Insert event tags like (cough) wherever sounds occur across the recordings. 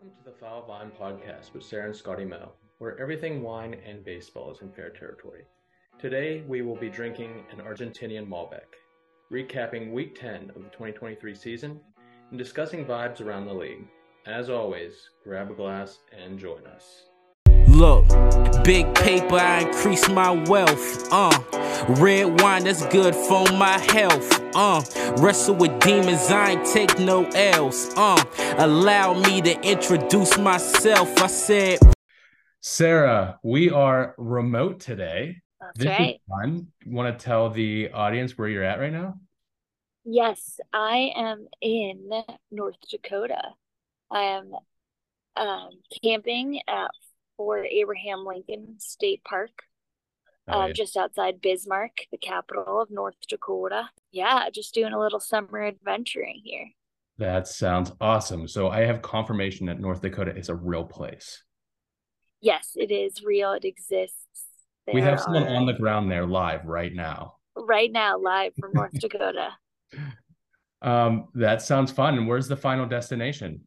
Welcome to the Foul Vine podcast with Sarah and Scotty Mo, where everything wine and baseball is in fair territory. Today, we will be drinking an Argentinian Malbec, recapping week 10 of the 2023 season, and discussing vibes around the league. As always, grab a glass and join us. Look, big paper, I increase my wealth. Uh, red wine that's good for my health. Uh, wrestle with demons, I ain't take no L's. Uh, allow me to introduce myself. I said, Sarah, we are remote today. That's This right. is fun. Want to tell the audience where you're at right now? Yes, I am in North Dakota. I am um, camping at Fort Abraham Lincoln State Park, Oh, yeah. just outside Bismarck, the capital of North Dakota. Yeah, just doing a little summer adventuring here. That sounds awesome. So I have confirmation that North Dakota is a real place. Yes, it is real. It exists. we have someone are- on the ground there live right now. right now live from North (laughs) Dakota. Um, that sounds fun. And where's the final destination?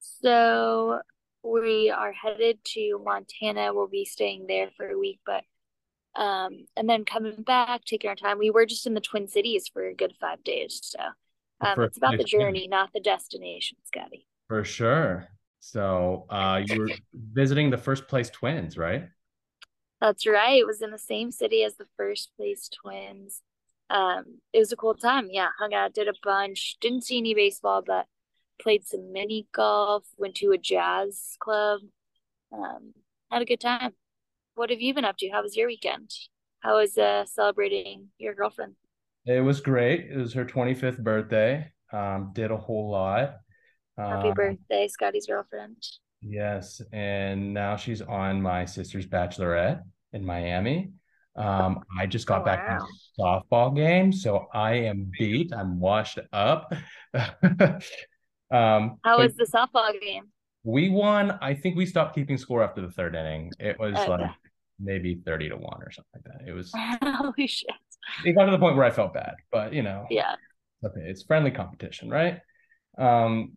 So we are headed to Montana. We'll be staying there for a week, but um, and then coming back, taking our time. We were just in the Twin Cities for a good five days, so um, For- it's about the journey, not the destination, Scotty. For sure. So uh, you were visiting the first place twins, right? That's right. It was in the same city as the first place Twins. Um, it was a cool time. Yeah, hung out, did a bunch. Didn't see any baseball, but played some mini golf. Went to a jazz club. Um, had a good time. What have you been up to? How was your weekend? How was uh celebrating your girlfriend? It was great. It was her 25th birthday. Um, did a whole lot. Happy Um, birthday, Scotty's girlfriend. Yes, and now she's on my sister's bachelorette in Miami. Um, I just got Oh, back from a softball game, so I am beat. I'm washed up. (laughs) Um, How was the softball game? we won. I think we stopped keeping score after the third inning. It was Okay. like maybe 30 to 1 or something like that. It was (laughs) Holy shit. it got to the point where I felt bad, but you know, Yeah. okay, it's friendly competition, right? Um,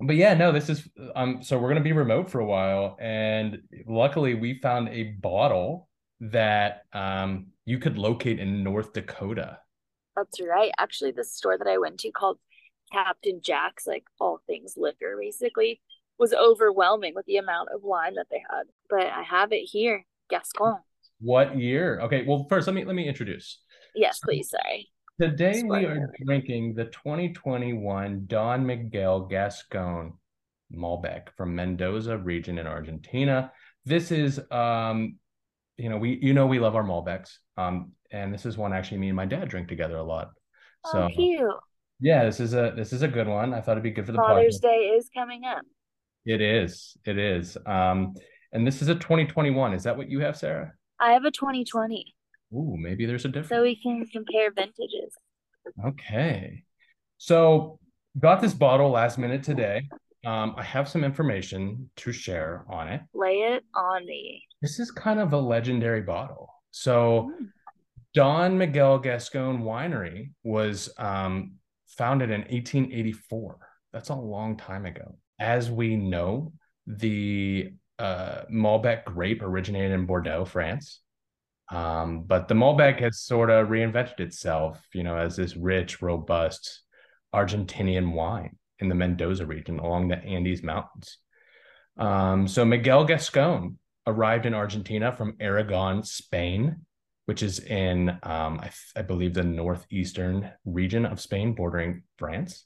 but yeah, no, this is um so we're gonna be remote for a while, and luckily we found a bottle that um you could locate in North Dakota. That's right. Actually, the store that I went to called Captain Jack's, like all things liquor, basically, was overwhelming with the amount of wine that they had. But I have it here, Gascon. What year? Okay, well first let me let me introduce. Yes, please. Sorry. Today we are drinking the 2021 Don Miguel Gascon Malbec from Mendoza region in Argentina. This is um you know we you know we love our Malbecs. Um and this is one actually me and my dad drink together a lot. So oh, cute. Yeah, this is a this is a good one. I thought it'd be good for the Father's podcast. Day is coming up. It is. It is. Um and this is a 2021. Is that what you have, Sarah? I have a 2020, Ooh, maybe there's a difference. so we can compare vintages. Okay. So got this bottle last minute today. Um, I have some information to share on it. Lay it on me. This is kind of a legendary bottle. So Mm. Don Miguel Gascon Winery was um, founded in 1884. That's a long time ago. As we know, the uh, Malbec grape originated in Bordeaux, France. Um, but the Malbec has sort of reinvented itself, you know, as this rich, robust Argentinian wine in the Mendoza region along the Andes Mountains. Um, so Miguel Gascon arrived in Argentina from Aragon, Spain, which is in, um, I, I believe, the northeastern region of Spain, bordering France,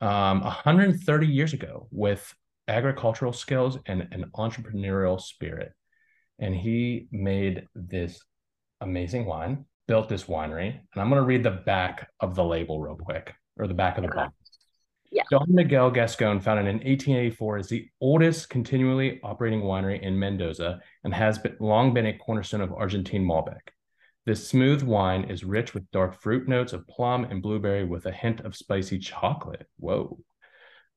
um, 130 years ago, with agricultural skills and an entrepreneurial spirit. And he made this amazing wine, built this winery. And I'm going to read the back of the label real quick, or the back of the Okay. bottle. Yeah. Don Miguel Gascon, founded in 1884, is the oldest continually operating winery in Mendoza and has been, long been a cornerstone of Argentine Malbec. This smooth wine is rich with dark fruit notes of plum and blueberry with a hint of spicy chocolate. Whoa.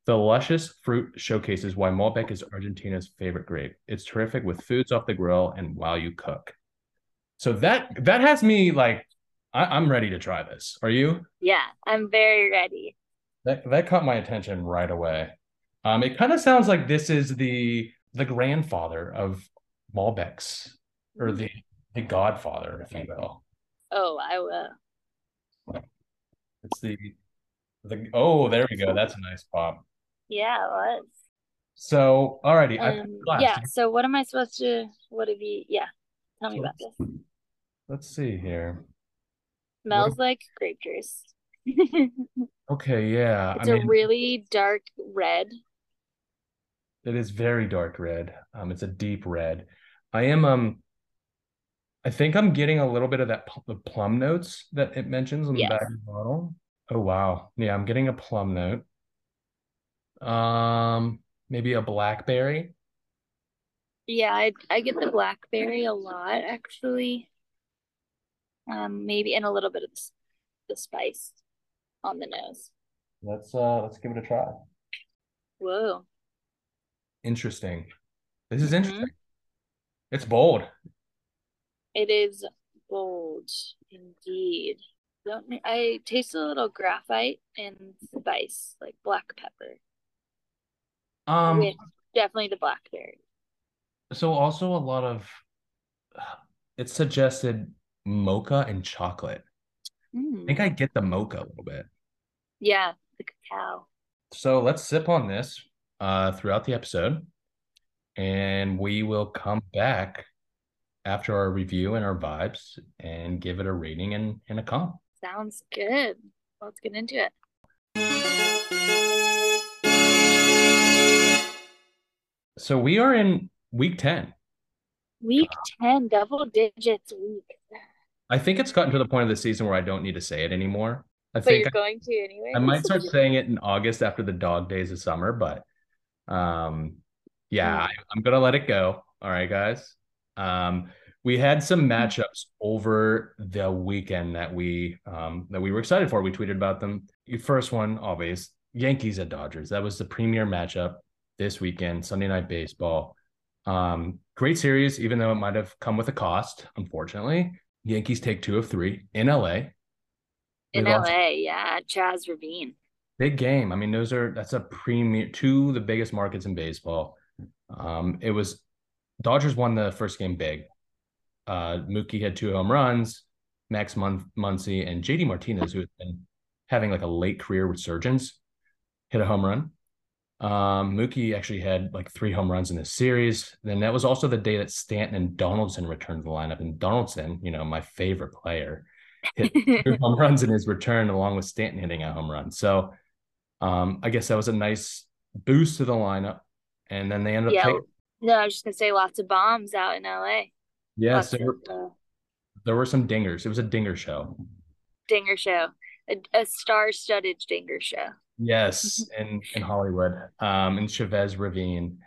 The luscious fruit showcases why Malbec is Argentina's favorite grape. It's terrific with foods off the grill and while you cook. So that that has me like I, I'm ready to try this. Are you? Yeah, I'm very ready. That that caught my attention right away. Um, it kind of sounds like this is the the grandfather of Malbecs, or the the godfather, if you will. Oh, I will. It's the the oh, there we go. That's a nice pop. Yeah, it was. So, alrighty, Um, yeah. So what am I supposed to? What have you? Yeah. Tell me about this. Let's see here. Smells like grape juice. (laughs) Okay, yeah. It's I a mean, really dark red. it is very dark red. Um, it's a deep red. I am um I think I'm getting a little bit of that the plum notes that it mentions on the Yes. back of the bottle. Oh wow. Yeah, I'm getting a plum note. Um, maybe a blackberry. Yeah, I I get the blackberry a lot actually. Um, maybe and a little bit of the, the spice on the nose. Let's uh let's give it a try. Whoa. Interesting. This is Mhm. interesting. It's bold. It is bold indeed. Don't I taste a little graphite and spice, like black pepper, Um, with definitely the blackberry. so also a lot of it suggested mocha and chocolate. I Mm. think I get the mocha a little bit. Yeah, the cacao. So let's sip on this uh throughout the episode, and we will come back after our review and our vibes and give it a rating and, and a comp. Sounds good. Let's get into it. So we are in week 10. Week 10, double digits week. I think it's gotten to the point of the season where I don't need to say it anymore. I But think you're going to anyway. I might start saying it in August after the dog days of summer, but um yeah, Mm. I, I'm gonna let it go. All right, guys. Um we had some matchups over the weekend that we um that we were excited for. We tweeted about them. The first one, obvious, Yankees at Dodgers. That was the premier matchup this weekend, Sunday night baseball. Um, great series, even though it might have come with a cost, unfortunately. Yankees take two of three in LA. In lost- LA, yeah, Chavez Ravine. Big game. I mean, those are that's a premier two of the biggest markets in baseball. Um, it was Dodgers won the first game big. Uh, Mookie had two home runs. Max Mun- Muncy and JD Martinez, who has been having like a late career resurgence, hit a home run. Um, Mookie actually had like three home runs in this series. Then that was also the day that Stanton and Donaldson returned to the lineup. And Donaldson, you know, my favorite player, hit (laughs) home runs in his return, along with Stanton hitting a home run. So um, I guess that was a nice boost to the lineup. And then they ended up Yeah. taking, No, I was just gonna say lots of bombs out in LA. yes, there, were- uh, there were some dingers. It was a dinger show. dinger show, a, a star-studded dinger show. Yes, (laughs) in in Hollywood, um, in Chavez Ravine.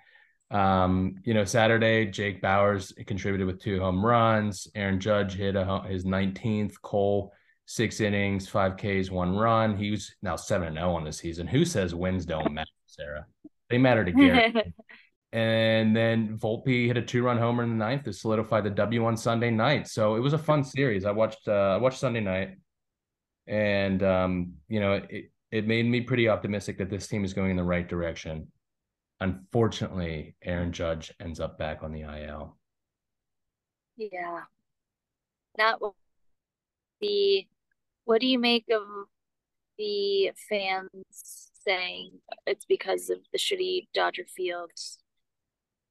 Um, you know, Saturday, Jake Bauers contributed with two home runs. Aaron Judge hit a, his 19th. Cole, six innings, five Ks, one run. He was now 7 0 on the season. Who says wins don't matter, Sarah? They matter to Garrett. (laughs) and then Volpe hit a two run homer in the ninth to solidify the W on Sunday night. So it was a fun series. I watched uh, I watched Sunday night, and um, you know it it made me pretty optimistic that this team is going in the right direction. Unfortunately, Aaron Judge ends up back on the IL. Yeah. Not the what do you make of the fans saying it's because of the shitty Dodger fields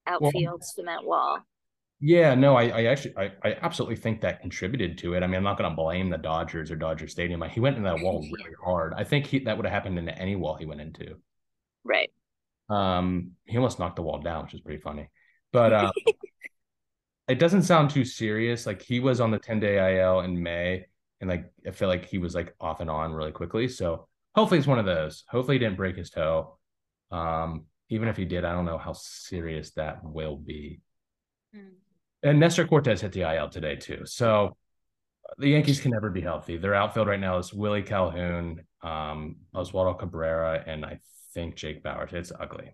outfield cement wall? Yeah, no, I, I actually, I, I absolutely think that contributed to it. I mean, I'm not going to blame the Dodgers or Dodger Stadium. He went into that wall (laughs) really hard. I think he, that would have happened into any wall he went into. Right. Um, he almost knocked the wall down, which is pretty funny. But um, (laughs) it doesn't sound too serious. Like he was on the 10 day IL in May, and like I feel like he was like off and on really quickly. So hopefully it's one of those. Hopefully he didn't break his toe. Um, even if he did, I don't know how serious that will be. Mm. And Nestor Cortes hit the IL today too. So the Yankees can never be healthy. Their outfield right now is Willie Calhoun, um, Oswaldo Cabrera, and I think Jake Bauers. It's ugly.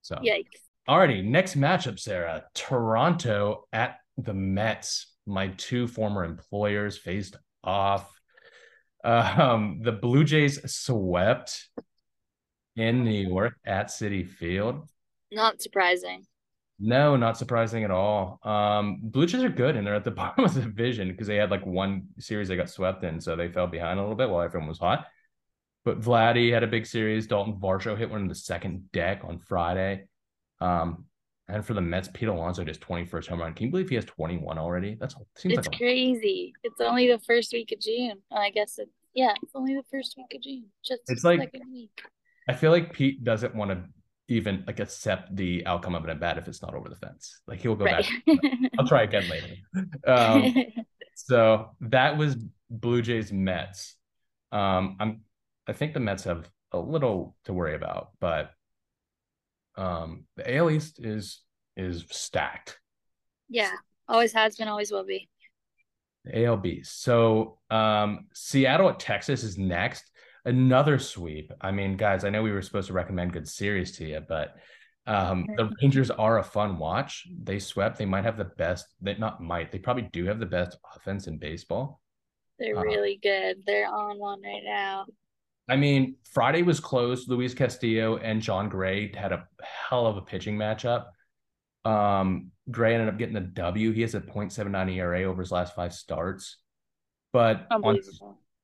So Yikes. Alrighty, next matchup, Sarah. Toronto at the Mets. My two former employers faced off. Um, the Blue Jays swept. in New York at Citi Field. Not surprising. No, not surprising at all. Um, Blue Jays are good, and they're at the (laughs) bottom of the division because they had like one series they got swept in, so they fell behind a little bit while everyone was hot. But Vladdy had a big series. Dalton Varsho hit one in the second deck on Friday. Um, and for the Mets, Pete Alonso just 21st home run. Can you believe he has 21 already? That's seems it's like a, crazy. It's only the first week of June. I guess it. Yeah, it's only the first week of June. Just It's like- second week. I feel like Pete doesn't want to even like accept the outcome of an at bat if it's not over the fence. Like he'll go Right. back. I'll try again later. (laughs) Um, so that was Blue Jays Mets. Um, I'm I think the Mets have a little to worry about, but um, the AL East is is stacked. yeah, always has been, always will be. The AL So um, Seattle at Texas is next. Another sweep. I mean, guys, I know we were supposed to recommend good series to you, but um, the Rangers are a fun watch. They swept. They might have the best. They not might. They probably do have the best offense in baseball. They're Uh, really good. They're on one right now. I mean, Friday was close. Luis Castillo and Jon Gray had a hell of a pitching matchup. Um, Gray ended up getting the W. He has a 0.79 ERA over his last five starts. But on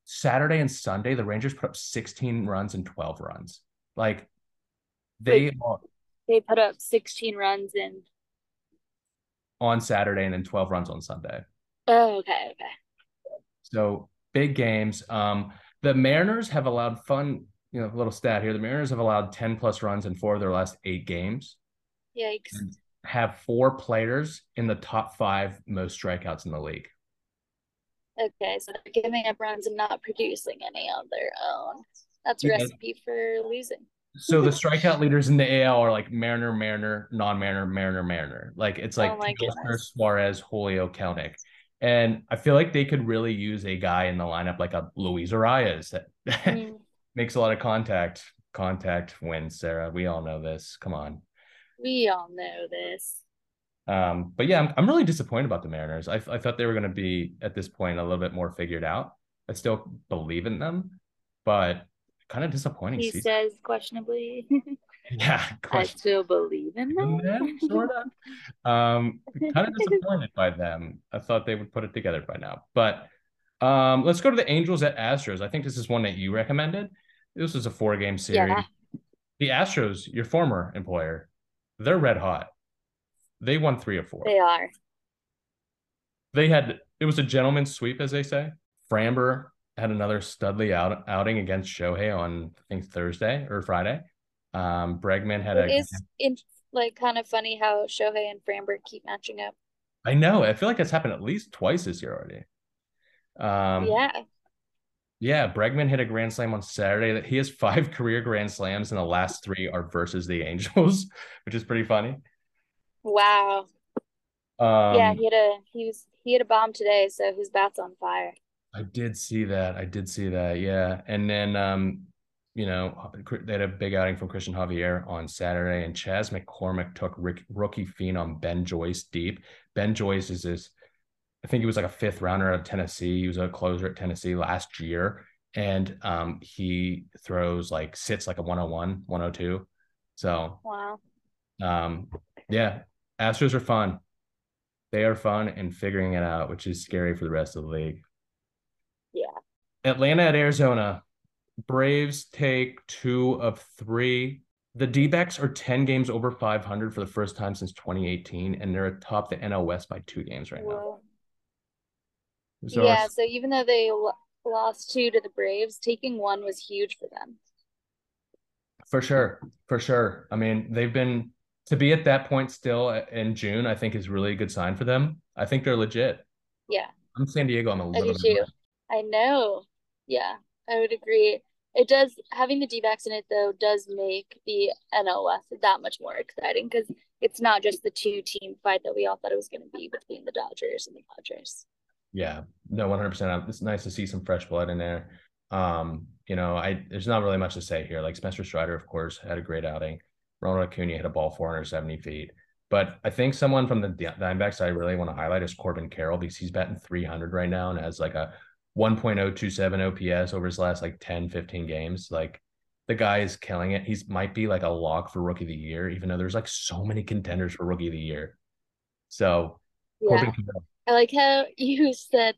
Saturday and Sunday, the Rangers put up 16 runs and 12 runs. Like they are They put up 16 runs and on Saturday and then 12 runs on Sunday. Oh, okay, okay. So big games. Um, the Mariners have allowed fun, you know, little stat here. The Mariners have allowed 10 plus runs in four of their last eight games. Yikes. have four players in the top five most strikeouts in the league. Okay, so they're giving up runs and not producing any on their own. That's a Yeah. recipe for losing. So the (laughs) strikeout leaders in the AL are like Mariner, Mariner, non-Mariner, Mariner, Mariner. Like it's oh like Oh my Teoscar. Suarez, Julio, Kelenic. And I feel like they could really use a guy in the lineup like a Luis Arraez that (laughs) Mm, makes a lot of contact. Contact wins, Sarah. We all know this. Come on. we all know this. Um, but yeah, I'm, I'm really disappointed about the Mariners. I, I thought they were going to be at this point a little bit more figured out. I still believe in them, but kind of disappointing He season. says questionably. (laughs) (laughs) Yeah, I still believe in them. them, sort of. Um, kind of (laughs) disappointed by them. I thought they would put it together by now. But um, let's go to the Angels at Astros. I think this is one that you recommended. This is a four game series. Yeah. The Astros, your former employer, they're red hot. They won three of four. They are. They had it was a gentleman's sweep, as they say. Framber had another Studley out, outing against Shohei on I think Thursday or Friday. Um, Bregman had It a. is in like kind of funny how Shohei and Framber keep matching up. I know. I feel like that's happened at least twice this year already. Um, yeah. yeah. Bregman hit a grand slam on Saturday. That he has five (laughs) career grand slams, and the last three are versus the Angels, (laughs) which is pretty funny. Wow. Um, yeah, he had a he was he had a bomb today, so his bat's on fire. I did see that. I did see that. Yeah. And then, um, you know, they had a big outing from Cristian Javier on Saturday, and Chas McCormick took Rick, rookie phenom Ben Joyce deep. Ben Joyce is this, I think he was like a fifth rounder out of Tennessee. He was a closer at Tennessee last year, and um, he throws like sits like a 101, 102. So, Wow. um, yeah, Astros are fun. They are fun and figuring it out, which is scary for the rest of the league. Yeah. Atlanta at Arizona. Braves take two of three. The D backs are 10 games over 500 for the first time since 2018, and they're atop the NL West by two games right now. So yeah, so even though they lo- lost two to the Braves, taking one was huge for them. for sure. For sure. I mean, they've been to be at that point still uh, in June, I think is really a good sign for them. I think they're legit. Yeah, I'm San Diego. I'm a little do bit. too. I know. Yeah, I would agree. It does having the D-backs in it though does make the West that much more exciting because it's not just the two team fight that we all thought it was going to be between the Dodgers and the Padres. Yeah, no, 100%. It's nice to see some fresh blood in there. Um, you know, I there's not really much to say here. Like Spencer Strider, of course, had a great outing. Ronald Acuna hit a ball 470 feet. But I think someone from the Diamondbacks I really want to highlight is Corbin Carroll because he's batting 300 right now and has like a 1.027 OPS over his last like 10, 15 games. Like the guy is killing it. He's might be like a lock for rookie of the year, even though there's like so many contenders for rookie of the year. So Yeah. I like how you (laughs) said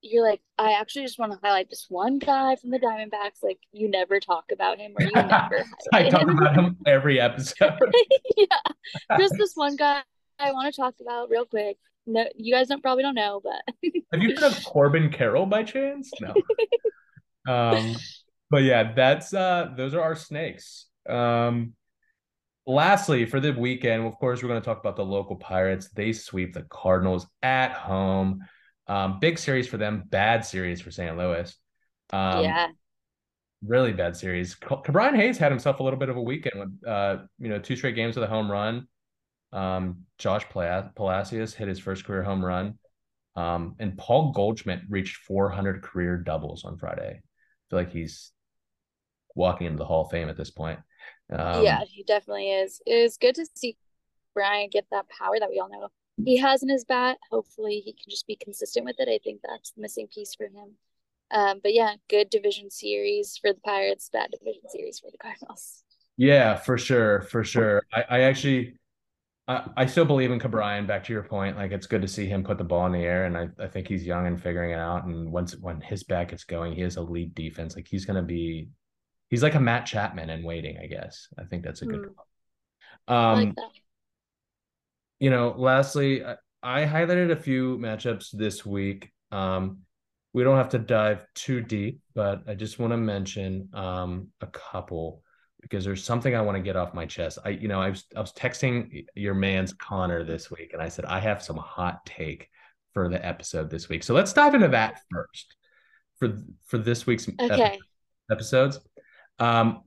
you're like, I actually just want to highlight this one guy from the Diamondbacks. Like you never talk about him or you (laughs) never I talk him. about him every (laughs) episode. yeah. Just this one guy I want to talk about real quick. No, you guys don't probably don't know, but (laughs) Have you heard of Corbin Carroll by chance? No. (laughs) um, but yeah, that's uh those are our snakes. Um lastly, for the weekend, of course, we're going to talk about the local pirates. They sweep the Cardinals at home. Um, big series for them, bad series for St. Louis. Um, yeah. really bad series. Brian Hayes had himself a little bit of a weekend with uh, you know, two straight games with a home run. Um, Josh Palacios hit his first career home run. Um, and Paul Goldschmidt reached 400 career doubles on Friday. I feel like he's walking into the Hall of Fame at this point. Um, yeah, he definitely is. It is good to see Brian get that power that we all know he has in his bat. Hopefully, he can just be consistent with it. I think that's the missing piece for him. Um, but yeah, good division series for the Pirates, bad division series for the Cardinals. Yeah, for sure, for sure. I, I actually, I, I still believe in Ke'Bryan. Back to your point, like it's good to see him put the ball in the air, and I, I think he's young and figuring it out. And once when his back gets going, he has a lead defense. Like he's gonna be, he's like a Matt Chapman in waiting. I guess. I think that's a good. I Um, like that. you know, lastly, I, I highlighted a few matchups this week. Um, we don't have to dive too deep, but I just want to mention um, a couple because there's something I want to get off my chest. I, you know, I was I was texting your man's Connor this week, and I said I have some hot take for the episode this week. So let's dive into that first for for this week's Okay. episodes. Um,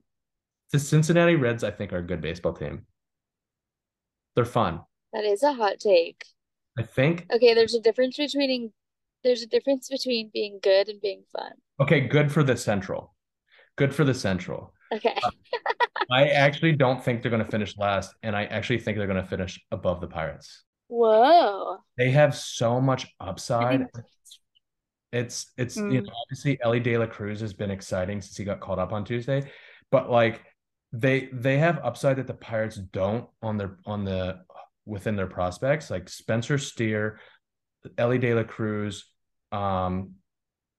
the Cincinnati Reds, I think, are a good baseball team. They're fun. That is a hot take. I think Okay, there's a difference between there's a difference between being good and being fun. Okay, good for the Central. Good for the Central. Okay. (laughs) I actually don't think they're going to finish last, and I actually think they're going to finish above the Pirates. Whoa. They have so much upside. It's it's you Mm. know obviously Elly De La Cruz has been exciting since he got called up on Tuesday, but like they they have upside that the Pirates don't on their on the within their prospects like Spencer Steer, Elly De La Cruz, um,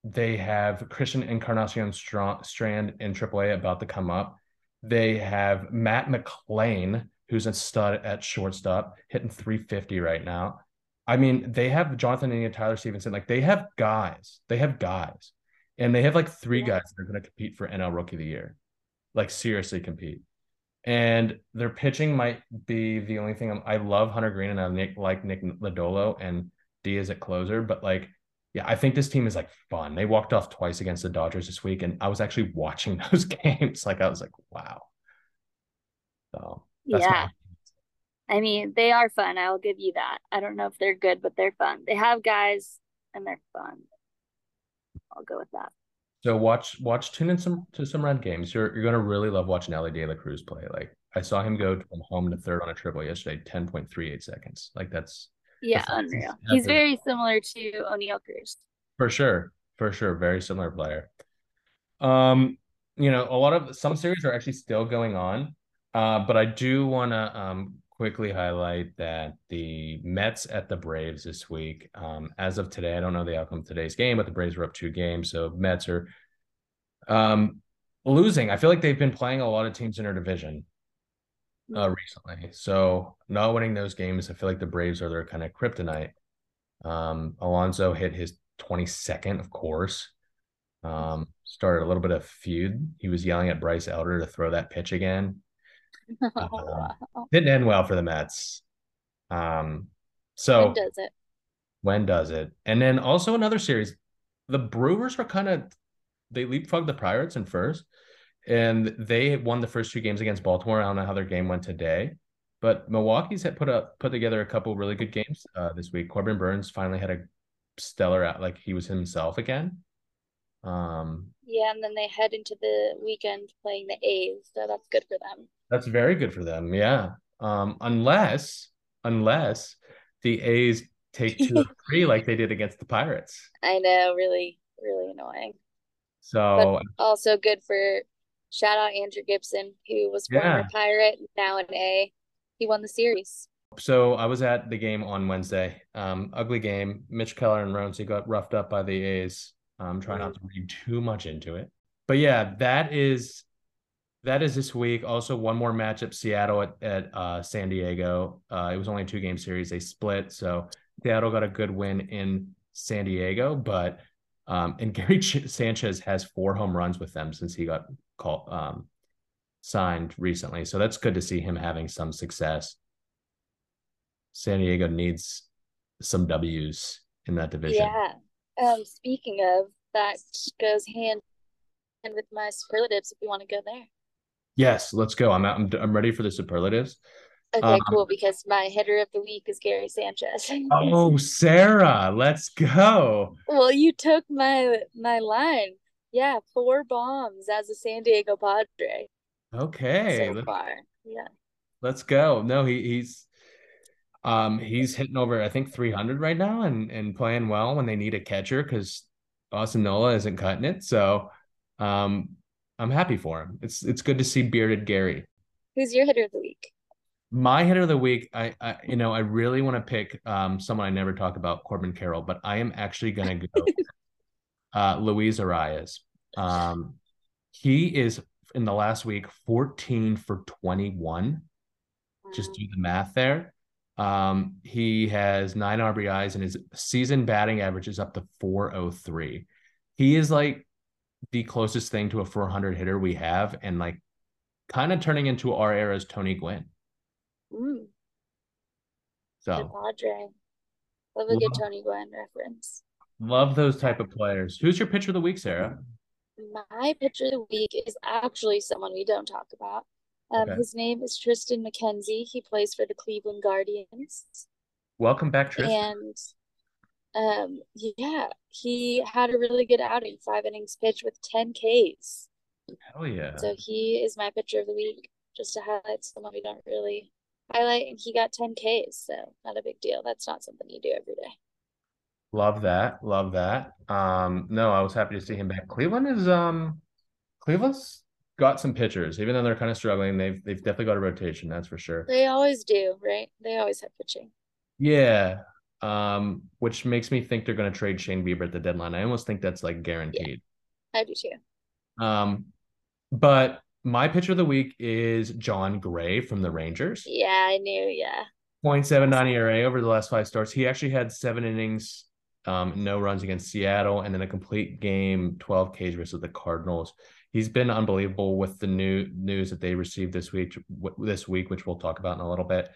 they have Christian Encarnacion Stra- Strand in AAA about to come up. They have Matt McLain, who's a stud at shortstop, hitting 350 right now. I mean, they have Jonathan India, Tyler Stephenson. Like they have guys. They have guys. And they have like three guys that are going to compete for NL Rookie of the Year. Like seriously compete. And their pitching might be the only thing I'm, I love Hunter Greene and I like Nick Lodolo and Diaz at closer, but like yeah, I think this team is like fun. They walked off twice against the Dodgers this week, and I was actually (laughs) watching those games. Like I was like, wow. So that's Yeah. I mean, they are fun. I'll give you that. I don't know if they're good, but they're fun. They have guys and they're fun. I'll go with that. so watch watch tune in some to some red games. You're you're gonna really love watching Elly De La Cruz play. Like I saw him go from home to third on a triple yesterday, 10.38 seconds. Like that's Yeah, unreal. He's very similar to Oneil Cruz. For sure. For sure. Very similar player. Um, you know, a lot of some series are actually still going on. Uh, but I do want to um quickly highlight that the Mets at the Braves this week. Um, as of today, I don't know the outcome of today's game, but the Braves were up two games, so Mets are um losing. I feel like they've been playing a lot of teams in their division uh recently. So not winning those games, I feel like the Braves are their kind of kryptonite. Um, Alonso hit his 22nd, of course. Um, started a little bit of feud. He was yelling at Bryce Elder to throw that pitch again. (laughs) Oh, wow. Didn't end well for the Mets. Um, so When does it? when does it? And then also another series. The Brewers were kind of they leapfrogged the Pirates in first, and they won the first two games against Baltimore. I don't know how their game went today, but Milwaukee's had put up put together a couple really good games uh, this week. Corbin Burnes finally had a stellar out, like he was himself again. Um, Yeah, and then they head into the weekend playing the A's, so that's good for them. that's very good for them. Yeah. Um, unless unless the A's take two or (laughs) three like they did against the Pirates. I know, really, really annoying. So Also good for Shout out Andrew Gibson, who was former Yeah. Pirate, now an A. He won the series. So I was at the game on Wednesday. Um, ugly game. Mitch Keller and Roansy got roughed up by the A's. Um, trying not to read too much into it. But yeah, that is that is this week. Also, one more matchup: Seattle at, at uh, San Diego. Uh, it was only a two game series. They split, so Seattle got a good win in San Diego. But um, and (laughs) Gary Ch- Sanchez has four home runs with them since he got called um, signed recently. So that's good to see him having some success. San Diego needs some W's in that division. Yeah. Um, speaking of, that goes hand in with my superlatives if you want to go there. Yes, let's go. I'm I'm, I'm ready for the superlatives. Okay, Um, cool. Because my hitter of the week is Gary Sanchez. Oh, Sarah, let's go. Well, you took my my line. Yeah, four bombs as a San Diego Padre Okay, so far. Yeah. let's go. No, he he's um he's hitting over I think 300 right now and and playing well when they need a catcher because Austin Nola isn't cutting it. So um I'm happy for him. It's it's good to see bearded Gary. Who's your hitter of the week? My hitter of the week, I, I you know, I really want to pick um someone I never talk about, Corbin Carroll, but I am actually gonna go (laughs) uh Luis Arraez. Um he is in the last week 14 for 21. Just do the math there. Um, he has nine RBIs and his season batting average is up to 403. He is like the closest thing to a 400 hitter we have, and like kind of turning into our era's Tony Gwynn. Mm, So Padre. Love a good Tony Gwynn reference. Love those type of players. Who's your pitcher of the week, Sarah? My pitcher of the week is actually someone we don't talk about. Um, Okay. his name is Triston McKenzie. He plays for the Cleveland Guardians. Welcome back, Triston. And um, yeah, he had a really good outing, five innings pitched with 10 Ks. Hell yeah. So he is my pitcher of the week, just to highlight someone we don't really highlight. And he got 10 Ks, so not a big deal. That's not something you do every day. Love that. Love that. Um, no, I was happy to see him back. Cleveland is um Cleveland's got some pitchers, even though they're kind of struggling. They've they've definitely got a rotation, that's for sure. They always do, right? They always have pitching. Yeah. Um, which makes me think they're gonna trade Shane Bieber at the deadline. I almost think that's like guaranteed. I do too. Um, but my pitcher of the week is Jon Gray from the Rangers. Yeah, I knew. Yeah. 0.79 ERA over the last five starts. He actually had seven innings, um, no runs against Seattle, and then a complete game, 12 Ks versus the Cardinals. He's been unbelievable with the new news that they received this week, w- this week, which we'll talk about in a little bit.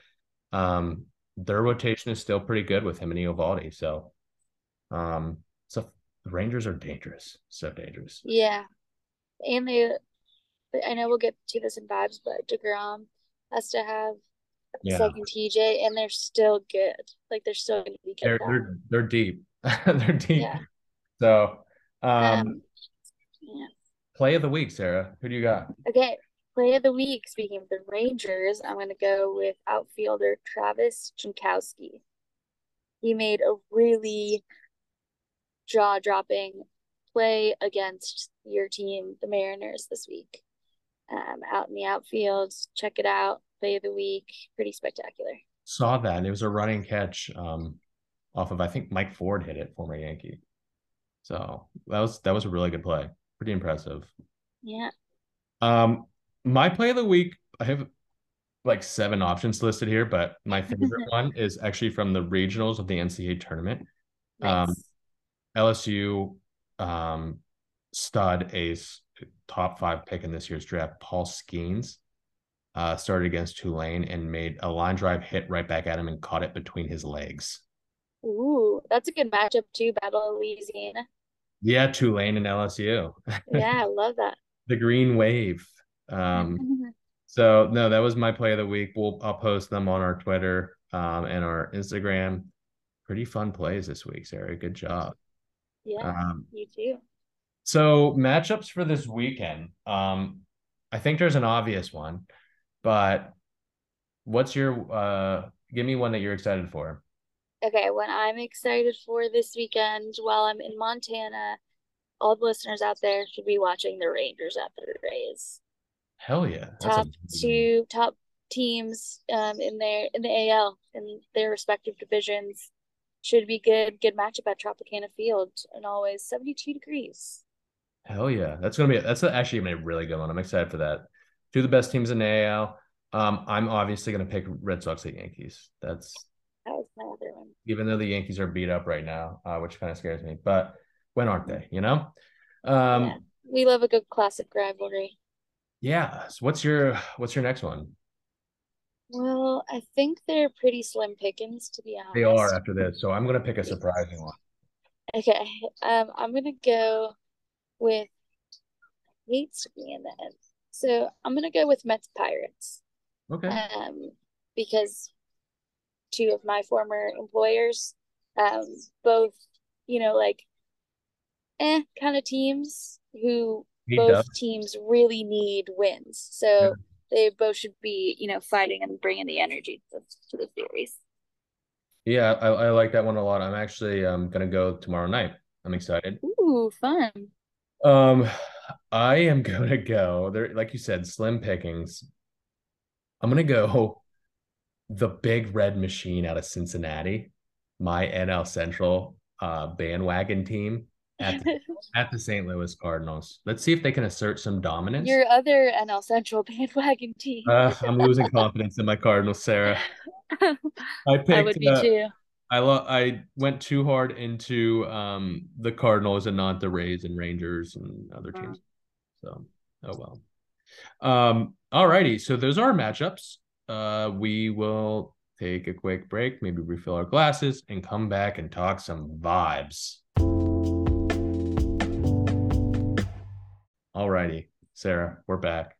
Um, their rotation is still pretty good with him and Eovaldi. So, um, so the Rangers are dangerous, so dangerous. Yeah. And they, I know we'll get to this in vibes, but DeGrom has to have Yeah. second TJ, and they're still good. Like they're still going to be good. They're they're they're deep. (laughs) they're deep. Yeah. So, um, Um, yeah. play of the week, Sarah. Who do you got? Okay, play of the week. Speaking of the Rangers, I'm going to go with outfielder Travis Jankowski. He made a really jaw-dropping play against your team, the Mariners, this week. Um, out in the outfield, check it out. Play of the week, pretty spectacular. Saw that. and It was a running catch um, off of I think Mike Ford hit it, former Yankee. So that was that was a really good play. Pretty impressive. Yeah. Um, my play of the week, I have like seven options listed here, but my (laughs) favorite one is actually from the regionals of the NCAA tournament. Um, LSU um, stud ace top five pick in this year's draft, Paul Skenes, uh, started against Tulane and made a line drive hit right back at him and caught it between his legs. Ooh, that's a good matchup too, Battle of Louisiana. Yeah, Tulane and LSU, (laughs) Yeah, I love that. the green wave. Um, (laughs) so no, that was my play of the week. We'll I'll post them on our Twitter um, and our Instagram. Pretty fun plays this week, Sarah. Good job. Yeah, Um, you too. So matchups for this weekend. Um, I think there's an obvious one, but what's your uh give me one that you're excited for? Okay, what I'm excited for this weekend while I'm in Montana, all the listeners out there should be watching the Rangers at the Rays. Hell yeah. That's top amazing. two top teams um, in their in the AL in their respective divisions. Should be good. Good matchup at Tropicana Field, and always seventy two degrees. Hell yeah. That's gonna be that's actually gonna be a really good one. I'm excited for that. Two of the best teams in the AL. Um, I'm obviously gonna pick Red Sox at Yankees. That's That was my other one. even though the Yankees are beat up right now, uh, which kind of scares me. But when aren't they? You know. Um, Yeah. We love a good classic rivalry. yeah. So what's your what's your next one? Well, I think they're pretty slim pickings, to be honest. They are after this, so I'm gonna pick a surprising one. Okay. Um, I'm gonna go with I hate to be in the end. So I'm gonna go with Mets Pirates. Okay. Um, because two of my former employers, um, both, you know, like eh kind of teams who He both does. teams really need wins. So Yeah. they both should be, you know, fighting and bringing the energy to, to the series. Yeah, I, I like that one a lot. I'm actually um gonna go tomorrow night. I'm excited. Ooh, fun. Um, I am (laughs) gonna go there, like you said, slim pickings. I'm gonna go the big red machine out of Cincinnati, my NL Central uh bandwagon team at the, (laughs) at the St. Louis Cardinals. Let's see if they can assert some dominance. Your other NL Central (laughs) bandwagon team. Uh, I'm losing confidence in my Cardinals, Sarah. I picked. I would be uh, too. I lo- I went too hard into um the Cardinals and not the Rays and Rangers and other teams. So oh well. Um all righty. So those are matchups. Uh we will take a quick break, maybe refill our glasses and come back and talk some vibes. All righty, Sarah, we're back.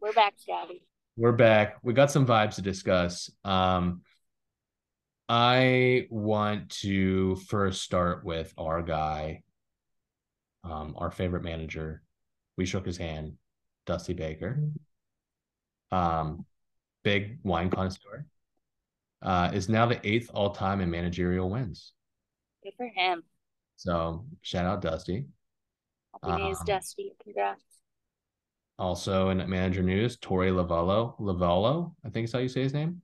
We're back, Scotty. We're back. We got some vibes to discuss. Um, I want to first start with our guy, um, our favorite manager. We shook his hand, Dusty Baker. Um, big wine connoisseur. Uh, is now the eighth all time in managerial wins. Good for him. So shout out Dusty. Happy days, Um, Dusty. Congrats. Also in manager news, Torey Lovullo, Lovullo, I think is how you say his name.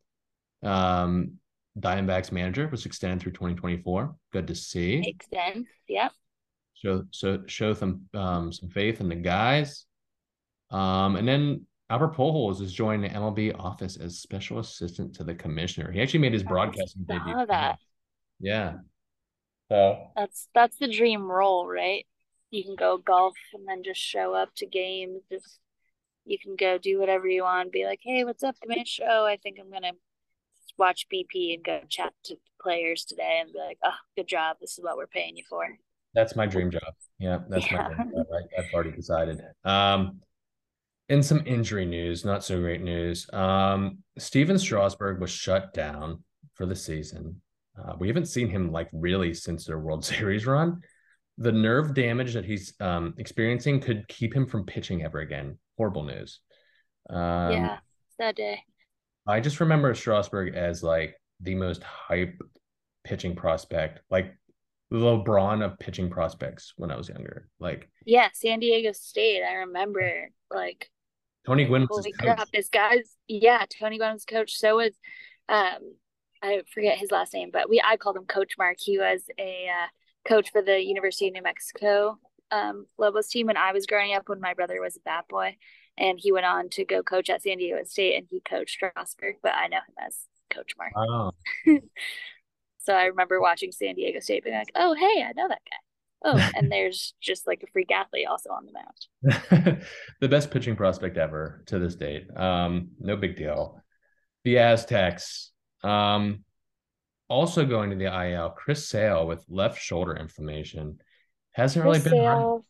Um, Diamondbacks manager was extended through 2024. Good to see. Makes sense. Yep. Show so show some um some faith in the guys. Um, and then Albert Pujols is joining the MLB office as special assistant to the commissioner. He actually made his broadcasting I debut. that. Yeah. So That's that's the dream role, right? You can go golf and then just show up to games. Just you can go do whatever you want. Be like, hey, what's up, Commish? Oh, I think I'm gonna watch BP and go chat to players today and be like, oh, good job. This is what we're paying you for. That's my dream job. Yeah, that's Yeah. my dream (laughs) job. I, I've already decided. Um, in some injury news, not so great news. Um, Stephen Strasburg was shut down for the season. Uh, we haven't seen him like really since their World (laughs) Series run. The nerve damage that he's um, experiencing could keep him from pitching ever again. Horrible news. Um, yeah, that day. I just remember Strasburg as like the most hype pitching prospect, like the LeBron of pitching prospects when I was younger. Like Yeah, San Diego State. I remember like Tony Gwynn holy coach. crap, this guy's yeah, Tony Gwynn's coach. So was um I forget his last name, but we I called him Coach Mark. He was a uh, coach for the University of New Mexico um Lobos team when I was growing up when my brother was a bat boy. And he went on to go coach at San Diego State and he coached Strasburg, but I know him as Coach Mark. Oh, (laughs) So I remember watching San Diego State being like, Oh, hey, I know that guy. Oh, (laughs) and there's just like a freak athlete also on the mound. (laughs) the best pitching prospect ever to this date. Um, no big deal. The Aztecs. Um, also going to the IL, Chris Sale with left shoulder inflammation. Hasn't really been. Sale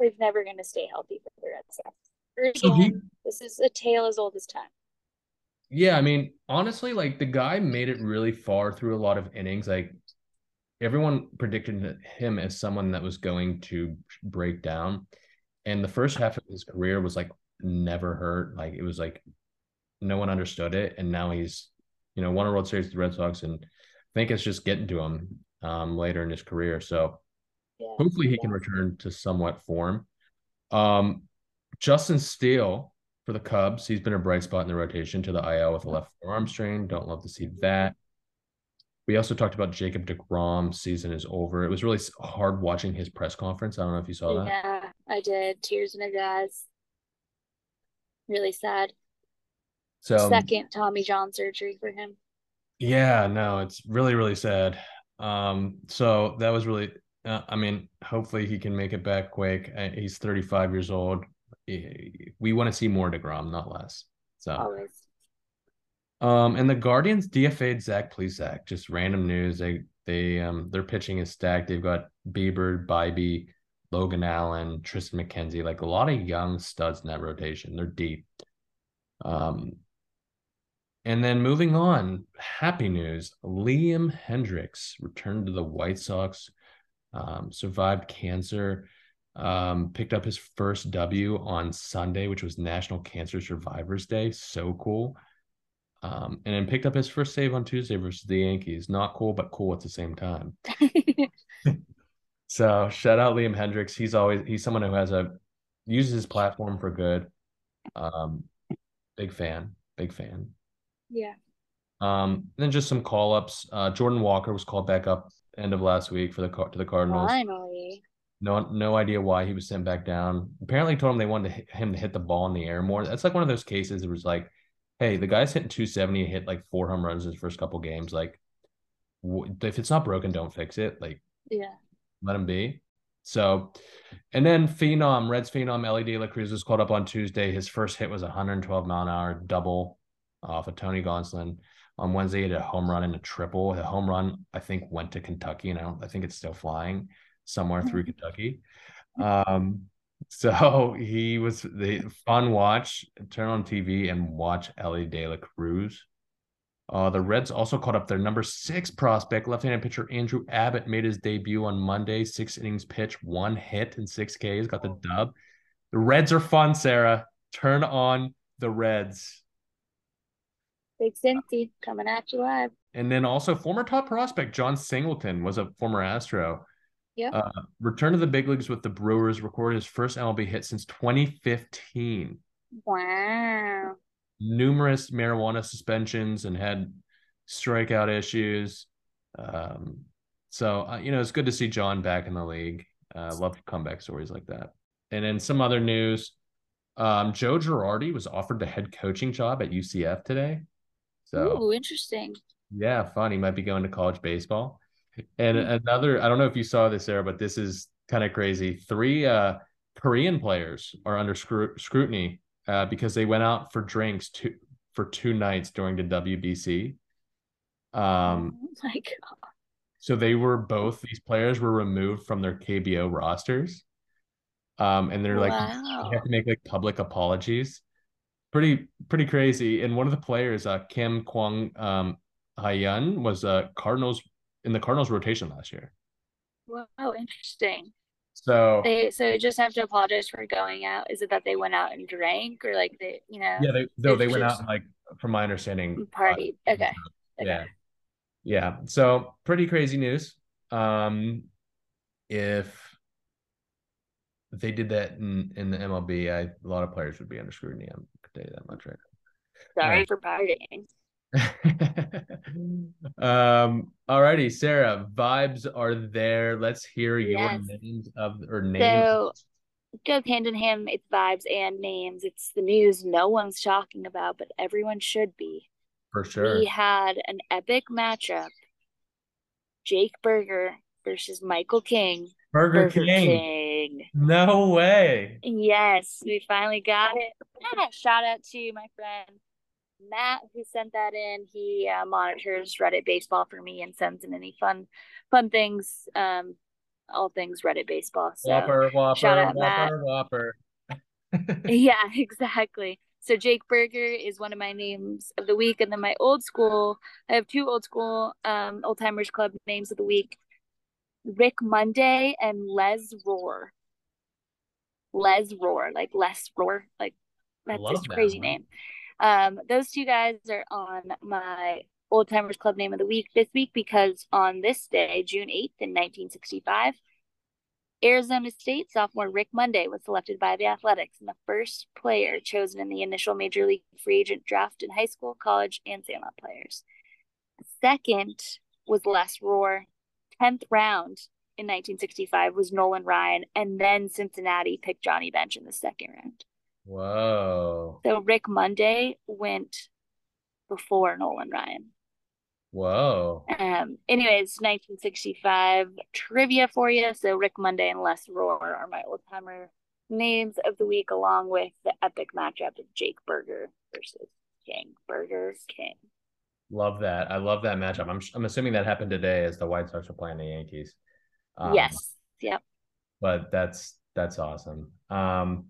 is never going to stay healthy for the Red Sox. So he- this is a tale as old as time. Yeah, I mean, honestly, like the guy made it really far through a lot of innings. Like everyone predicted him as someone that was going to break down. And the first half of his career was like never hurt. Like it was like no one understood it. And now he's, you know, won a World Series with the Red Sox. And I think it's just getting to him um later in his career. So Yeah. hopefully he can return to somewhat form. Um, Justin Steele for the Cubs. He's been a bright spot in the rotation to the IL with a left forearm strain. Don't love to see that. We also talked about Jacob DeGrom. Season is over. It was really hard watching his press conference. I don't know if you saw that. Yeah, I did. Tears in his eyes. Really sad. So Second Tommy John surgery for him. Yeah, no, it's really really sad. Um, so that was really. Uh, I mean, hopefully he can make it back quick. Uh, he's 35 years old. We want to see more Degrom, not less. So Always. Um, and the Guardians DFA'd Zach Plesac. Just random news. They they um their pitching is stacked. They've got Bieber, Bibee, Logan Allen, Triston McKenzie, like a lot of young studs in that rotation. They're deep. Um, and then moving on, happy news: Liam Hendriks returned to the White Sox, um, survived cancer, um, picked up his first W on Sunday, which was National Cancer Survivors Day. So cool. Um, and then picked up his first save on Tuesday versus the Yankees. Not cool, but cool at the same time. (laughs) so shout out Liam Hendriks. He's always he's someone who has a uses his platform for good. Um, big fan, big fan. Yeah. Um, then just some call ups. Uh, Jordan Walker was called back up end of last week for the to the Cardinals. Finally. No, no idea why he was sent back down. Apparently, told him they wanted to hit, him to hit the ball in the air more. That's like one of those cases. It was like, hey, the guy's hitting 270, hit like four home runs his first couple games. Like, if it's not broken, don't fix it. Like, yeah, let him be. So, and then Phenom, Reds Phenom, De La Cruz was called up on Tuesday. His first hit was 112 mile an hour double off of Tony Gonsolin. On Wednesday, he had a home run and a triple. The home run, I think, went to Kentucky, and I don't, I think it's still flying somewhere through mm-hmm. Kentucky. Um, so (laughs) he was the fun watch. Turn on TV and watch Elly De La Cruz. Uh, the Reds also caught up their number six prospect, left-handed pitcher Andrew Abbott made his debut on Monday. Six innings pitch, one hit and six Ks, got the dub. The Reds are fun, Sarah. Turn on the Reds. Big Cincy coming at you live. And then also former top prospect Jon Singleton was a former Astro. Yeah. Uh, return to the big leagues with the Brewers, recorded his first MLB hit since 2015. Wow. Numerous marijuana suspensions and had strikeout issues. Um, so uh, you know it's good to see Jon back in the league. Uh, love comeback stories like that. And then some other news: um, Joe Girardi was offered the head coaching job at UCF today. So, Ooh, interesting. Yeah, fun. He might be going to college baseball. And mm-hmm. another, I don't know if you saw this, Sarah, but this is kind of crazy. Three uh, Korean players are under scru- scrutiny uh, because they went out for drinks two, for two nights during the WBC. Um, oh my (laughs) God. So they were both, these players were removed from their KBO rosters. Um, and they're like, wow. they have to make like public apologies. Pretty, pretty crazy. And one of the players, uh, Kim Kwang um, Hyun, was a Cardinals in the Cardinals rotation last year. Wow, interesting. So they so just have to apologize for going out. Is it that they went out and drank, or like they, you know? Yeah, they though they went out and like, from my understanding, party. Uh, okay. Yeah, okay. yeah. So pretty crazy news. Um, if they did that in in the MLB, I, a lot of players would be under scrutiny. I'm gonna tell you that much right now. Sorry for partying. (laughs) um alrighty sarah vibes are there. Let's hear yes. your names of or names. So goes hand in hand it's vibes and names. It's the news no one's talking about but everyone should be. For sure. we had an epic matchup. Jake Burger versus michael king burger, burger king. king. no way. Yes we finally got it. Shout out to you, my friend Matt who sent that in. He uh, monitors Reddit baseball for me and sends in any fun, fun things. Um, all things Reddit baseball. So Whopper, Whopper, shout out Whopper, Matt. Whopper. (laughs) (laughs) yeah, (laughs) exactly. So Jake Burger is one of my names of the week, and then my old school. I have two old school, um, old timers club names of the week: Rick Monday and Les Rohr. Les Rohr, like Les Rohr, like that's his crazy one. name. Um, those two guys are on my Old Timers Club name of the week this week because on this day, June 8th in 1965, Arizona State sophomore Rick Monday was selected by the Athletics and the first player chosen in the initial major league free agent draft in high school, college, and Sandlot players. Second was Les Rohr. 10th round in 1965 was Nolan Ryan, and then Cincinnati picked Johnny Bench in the second round. Whoa. So Rick Monday went before Nolan Ryan. Whoa. Um. Anyways, 1965 trivia for you. So Rick Monday and Les Rohr are my old timer names of the week, along with the epic matchup of Jake Burger versus King Burger King. Love that. I love that matchup. I'm I'm assuming that happened today as the White Sox are playing the Yankees. Um, yes. Yep. But that's that's awesome. Um,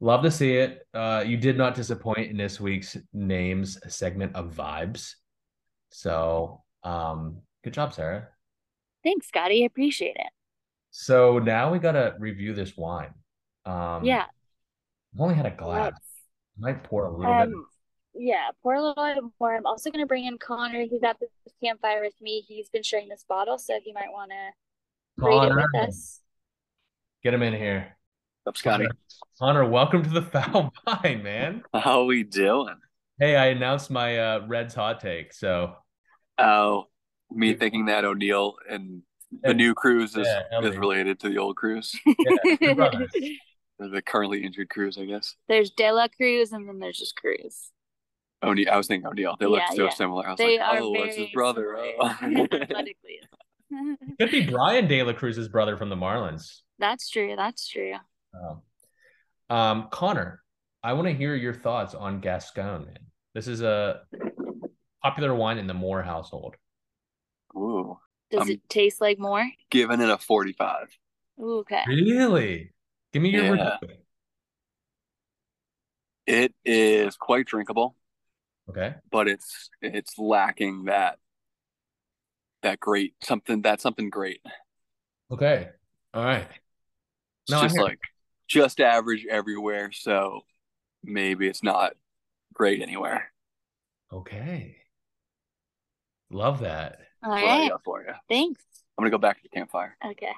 love to see it. Uh, you did not disappoint in this week's names segment of vibes. So, um, good job, Sarah. Thanks, Scotty. I appreciate it. So now we gotta review this wine. Um, yeah. I've only had a glass. I might pour a little um, bit. Yeah, pour a little bit more. I'm also gonna bring in Connor. He's at the campfire with me. He's been sharing this bottle, so he might want to read it with us. Get him in here. What's up, Scotty? Connor, welcome to the (laughs) foul vine, man. How we doing? Hey, I announced my uh, Reds hot take. So, oh, me thinking that Oneil and the new Cruz is, yeah, is related to the old Cruz. (laughs) Yeah, (laughs) the currently injured Cruz, I guess. There's De La Cruz, and then there's just Cruz. Oneil. I was thinking Oneil. They look so yeah. similar. I was they like, oh, what's his brother? Oh. Could be Bryan De La Cruz's brother from the Marlins. That's true. That's true. Oh. Um, Connor, I want to hear your thoughts on Gascon, man. This is a popular wine in the Moore household. Ooh. Does I'm it taste like more? Giving it a 45. Ooh, okay. Really? Give me your yeah. It is quite drinkable. Okay. But it's it's lacking that that great something that's something great. Okay. All right. It's no, just like just average everywhere, so maybe it's not great anywhere. Okay. Love that. All right. for you. Thanks. I'm gonna go back to the campfire. Okay.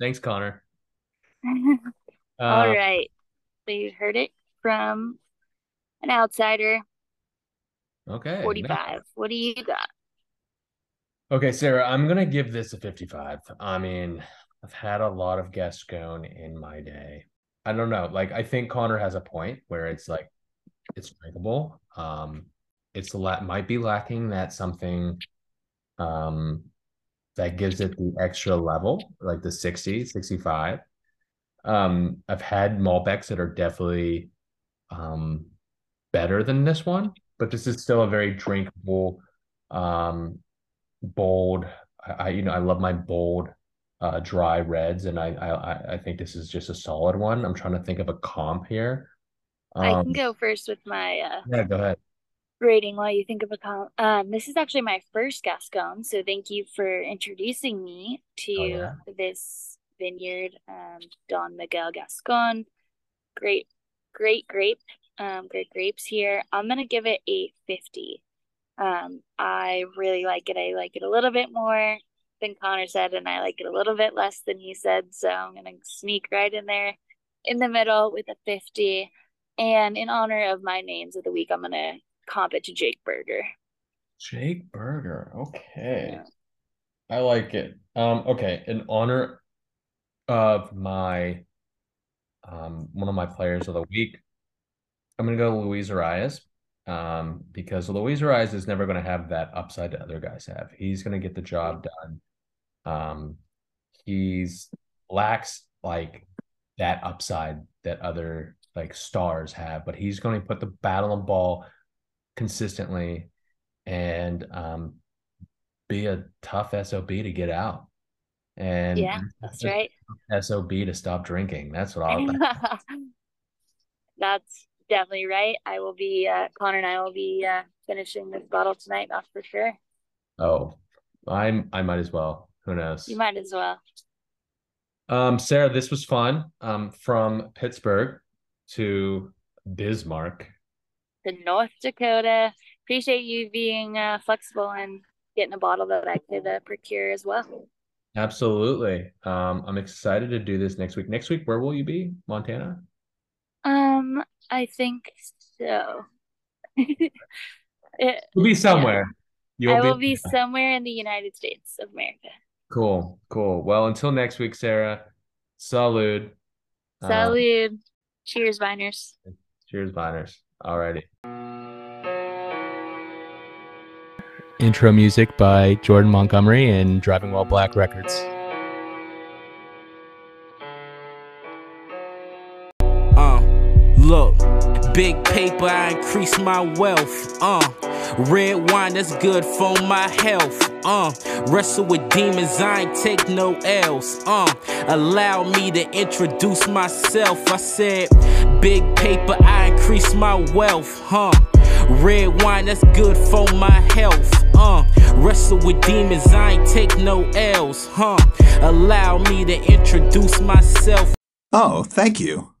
Thanks, Connor. (laughs) All uh, right. So you heard it from an outsider. Okay. 45. What do you got? Okay, Sarah, I'm gonna give this a 55. I mean, I've had a lot of Gascon in my day. I don't know. Like, I think Connor has a point where it's like it's drinkable. Um, it's la- might be lacking that something um that gives it the extra level, like the 60, 65. Um, I've had Malbecs that are definitely um better than this one, but this is still a very drinkable, um, bold. I, I you know I love my bold, uh, dry reds, and I I I think this is just a solid one. I'm trying to think of a comp here. Um, I can um, go first with my uh, yeah. Go ahead. Rating while you think of a comp. Um, this is actually my first Gascon, so thank you for introducing me to oh, yeah. this vineyard, um, Don Miguel Gascon. Great, great grape um, great grapes here. I'm gonna give it a 50. Um, I really like it. I like it a little bit more than Connor said, and I like it a little bit less than he said. So I'm gonna sneak right in there in the middle with a 50. And in honor of my names of the week, I'm gonna comp it to Jake Burger. Jake Burger. Okay. Yeah. I like it. Um, okay. In honor of my um one of my players of the week, I'm going to go Luis Arraez um, because Luis Arraez is never going to have that upside that other guys have. He's going to get the job done. Um, he's lacks like that upside that other like stars have, but he's going to put the battle and ball consistently and um, be a tough SOB to get out. And yeah, that's right. SOB to stop drinking. That's what (laughs) I'll. that's definitely right. I will be uh, Connor and I will be uh, finishing this bottle tonight. That's for sure. Oh, I'm I might as well. Who knows? You might as well. Um, Sarah, this was fun. Um, from Pittsburgh to Bismarck. To North Dakota. Appreciate you being uh, flexible and getting a bottle that I could uh, procure as well. Absolutely. Um, I'm excited to do this next week. Next week, where will you be? Montana? Um, I think so. (laughs) it, will be somewhere. Yeah. You'll I will be, be somewhere in the United States of America. Cool, cool. Well, until next week, Sarah. Salud. Salud. Uh, cheers, Viners. Cheers, Viners. Alrighty. Intro music by Jordan Montgomery and Driving While Black Records. Uh, look, big paper, I increase my wealth. Uh, red wine that's good for my health. Uh, wrestle with demons, I ain't take no L's. Uh, allow me to introduce myself. I said, big paper, I increase my wealth. Huh? Red wine that's good for my health. Uh, wrestle with demons, I ain't take no L's, huh? Allow me to introduce myself. Oh, thank you.